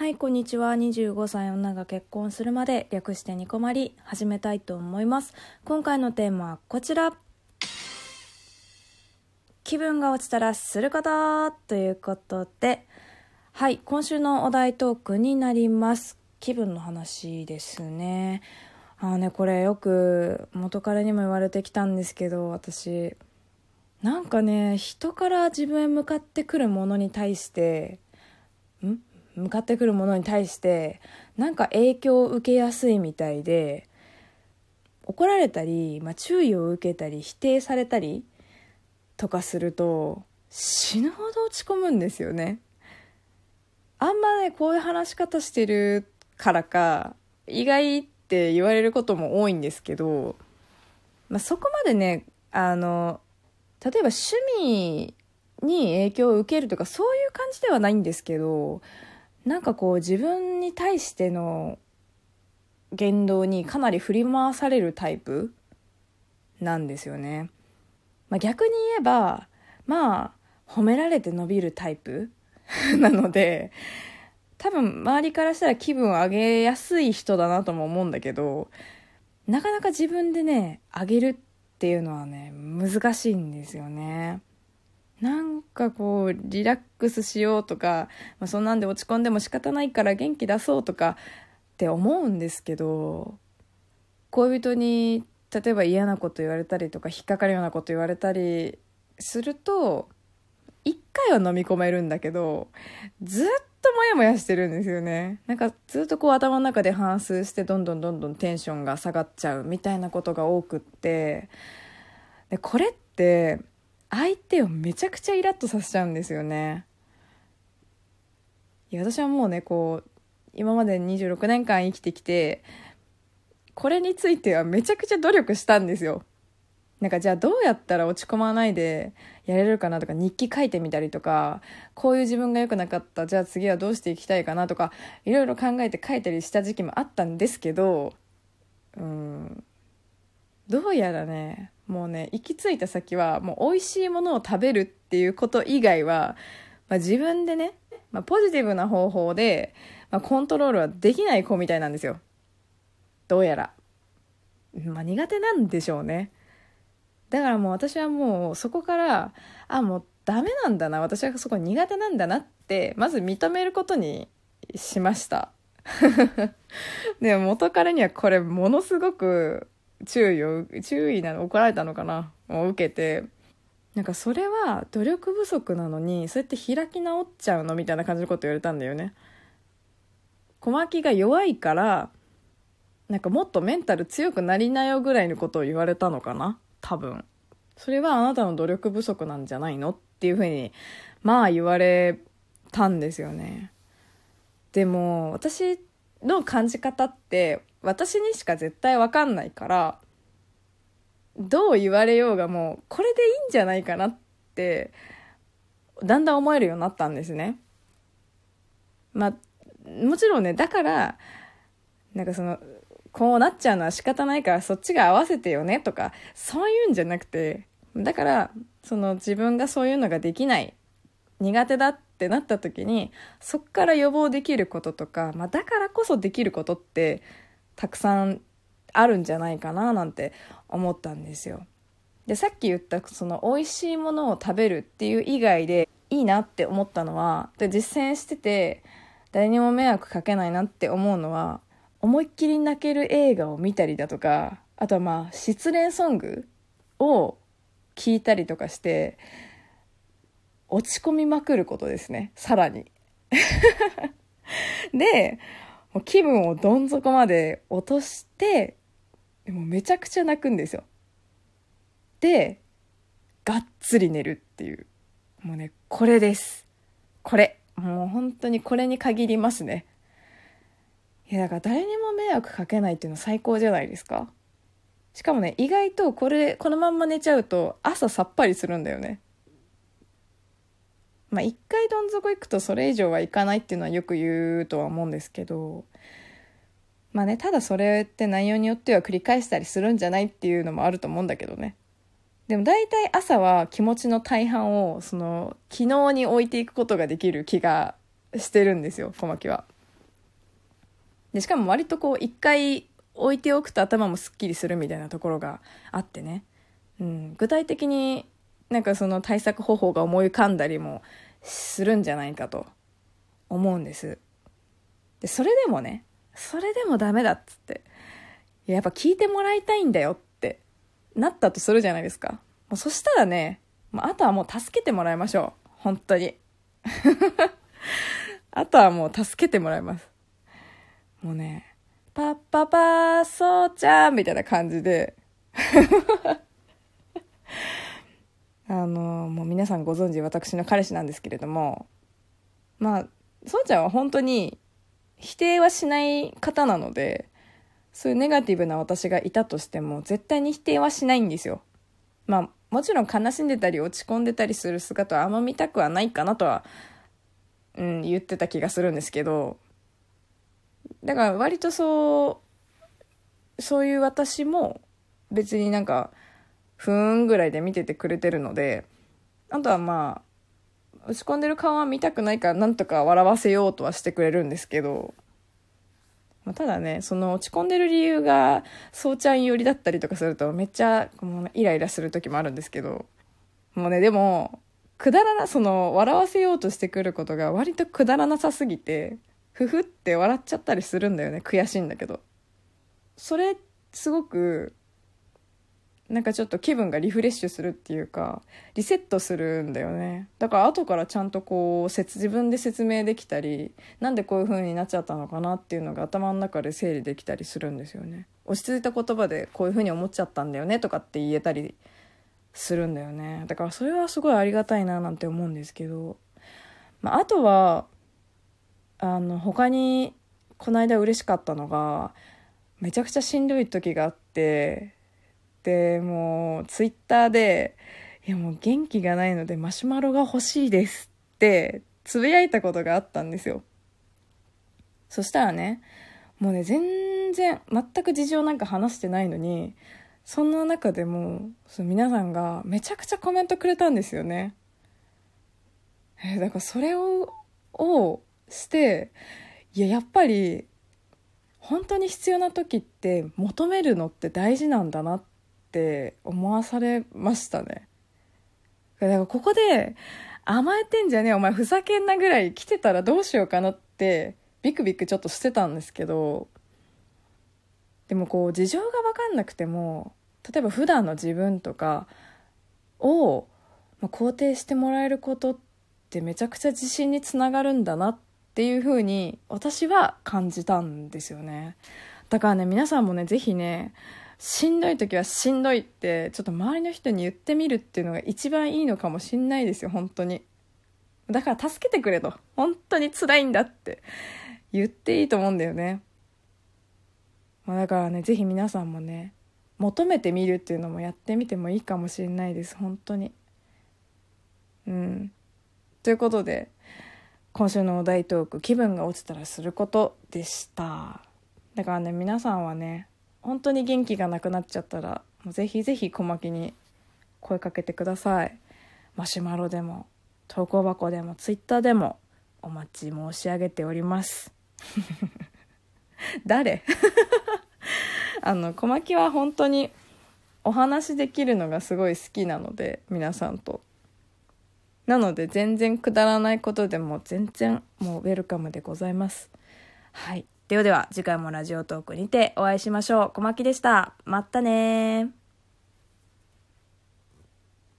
はい、こんにちは。25歳女が結婚するまで略してニコマリ始めたいと思います。今回のテーマはこちら。気分が落ちたらすることということで、はい、今週のお題トークになります。気分の話ですね。あのね、これよく元彼にも言われてきたんですけど、私、なんかね、人から自分へ向かってくるものに対して、向かってくるものに対してなんか影響を受けやすいみたいで怒られたり、まあ、注意を受けたり否定されたりとかすると死ぬほど落ち込むんですよね。あんまねこういう話し方してるからか意外って言われることも多いんですけど、まあ、そこまでねあの例えば趣味に影響を受けるとかそういう感じではないんですけどなんかこう自分に対しての言動にかなり振り回されるタイプなんですよね。まあ、逆に言えばまあ褒められて伸びるタイプ なので多分周りからしたら気分を上げやすい人だなとも思うんだけどなかなか自分でね上げるっていうのはね難しいんですよね。なんかこうリラックスしようとか、まあ、そんなんで落ち込んでも仕方ないから元気出そうとかって思うんですけど恋人に例えば嫌なこと言われたりとか引っかかるようなこと言われたりすると一回は飲み込めるんだけどずっとモヤモヤしてるんですよね。なんかずっとこう頭の中で反芻してどんどんどんどんテンションが下がっちゃうみたいなことが多くってでこれって相手をめちゃくちゃイラッとさせちゃうんですよね。いや私はもうねこう今まで26年間生きてきてこれについてはめちゃくちゃ努力したんですよ。なんかじゃあどうやったら落ち込まないでやれるかなとか日記書いてみたりとかこういう自分が良くなかったじゃあ次はどうしていきたいかなとかいろいろ考えて書いたりした時期もあったんですけどうんどうやらねもうね行き着いた先はもう美味しいものを食べるっていうこと以外は、まあ、自分でね、まあ、ポジティブな方法で、まあ、コントロールはできない子みたいなんですよ。どうやら、まあ、苦手なんでしょうね。だからもう私はもうそこからあもうダメなんだな。私はそこ苦手なんだなってまず認めることにしました。でも元彼にはこれものすごく注意を注意なの怒られたのかな？を受けてなんかそれは努力不足なのにそうやって開き直っちゃうのみたいな感じのこと言われたんだよね。小牧が弱いからなんかもっとメンタル強くなりなよぐらいのことを言われたのかな？多分。それはあなたの努力不足なんじゃないの？っていうふうにまあ言われたんですよね。でも私の感じ方って私にしか絶対わかんないからどう言われようがもうこれでいいんじゃないかなってだんだん思えるようになったんですね。まあもちろんねだからなんかそのこうなっちゃうのは仕方ないからそっちが合わせてよねとかそういうんじゃなくてだからその自分がそういうのができない苦手だっってなった時にそっから予防できることとか、まあ、だからこそできることってたくさんあるんじゃないかななんて思ったんですよ。でさっき言ったその美味しいものを食べるっていう以外でいいなって思ったのはで実践してて誰にも迷惑かけないなって思うのは思いっきり泣ける映画を見たりだとかあとはまあ失恋ソングを聞いたりとかして落ち込みまくることですね。さらに。でもう気分をどん底まで落としてもめちゃくちゃ泣くんですよ。でがっつり寝るっていう。もうねこれです。これ。もう本当にこれに限りますね。いやだから誰にも迷惑かけないっていうの最高じゃないですか。しかもね意外とこれこのまんま寝ちゃうと朝さっぱりするんだよね。まあ一回どん底行くとそれ以上はいかないっていうのはよく言うとは思うんですけどまあねただそれって内容によっては繰り返したりするんじゃないっていうのもあると思うんだけどねでも大体朝は気持ちの大半をその昨日に置いていくことができる気がしてるんですよ小牧は。でしかも割とこう一回置いておくと頭もすっきりするみたいなところがあってね、うん、具体的になんかその対策方法が思い浮かんだりもするんじゃないかと思うんです。でそれでもねそれでもダメだっつってやっぱ聞いてもらいたいんだよってなったとするじゃないですか。もうそしたらねあとはもう助けてもらいましょう。本当に。あとはもう助けてもらいます。もうねパッパパーそうちゃんみたいな感じで。あのもう皆さんご存知私の彼氏なんですけれどもまあそうちゃんは本当に否定はしない方なのでそういうネガティブな私がいたとしても絶対に否定はしないんですよ。まあもちろん悲しんでたり落ち込んでたりする姿はあんま見たくはないかなとは、うん、言ってた気がするんですけどだから割とそうそういう私も別になんかふーんぐらいで見ててくれてるのであとはまあ落ち込んでる顔は見たくないからなんとか笑わせようとはしてくれるんですけど、まあ、ただねその落ち込んでる理由がそうちゃん寄りだったりとかするとめっちゃもうイライラする時もあるんですけどもうねでもくだらなその笑わせようとしてくることが割とくだらなさすぎてふふって笑っちゃったりするんだよね悔しいんだけど。それすごくなんかちょっと気分がリフレッシュするっていうかリセットするんだよね。だから後からちゃんとこう自分で説明できたりなんでこういう風になっちゃったのかなっていうのが頭の中で整理できたりするんですよね。落ち着いた言葉でこういう風に思っちゃったんだよねとかって言えたりするんだよね。だからそれはすごいありがたいななんて思うんですけど、まあ、あとはあの他にこの間嬉しかったのがめちゃくちゃしんどい時があってでもうツイッターで「いやもう元気がないのでマシュマロが欲しいです」ってつぶやいたことがあったんですよ。そしたらねもうね全然全く事情なんか話してないのにそんな中でもその皆さんがめちゃくちゃコメントくれたんですよね。えだからそれををしていややっぱり本当に必要な時って求めるのって大事なんだなっって思わされましたね。だからここで甘えてんじゃねえお前ふざけんなぐらい来てたらどうしようかなってビクビクちょっとしてたんですけどでもこう事情が分かんなくても例えば普段の自分とかを肯定してもらえることってめちゃくちゃ自信につながるんだなってっていう風に私は感じたんですよね。だからね皆さんもね是非ねしんどい時はしんどいってちょっと周りの人に言ってみるっていうのが一番いいのかもしんないですよ本当に。だから助けてくれと本当に辛いんだって言っていいと思うんだよね、まあ、だからね是非皆さんもね求めてみるっていうのもやってみてもいいかもしれないです本当に。うん。ということで今週のお題トーク気分が落ちたらすることでした。だからね皆さんはね本当に元気がなくなっちゃったらぜひぜひ小牧に声かけてくださいマシュマロでも投稿箱でもツイッターでもお待ち申し上げております 誰？あの小牧は本当にお話できるのがすごい好きなので皆さんとなので全然くだらないことでも全然もうウェルカムでございます。はい。ではでは次回もラジオトークにてお会いしましょう。小牧でした。またね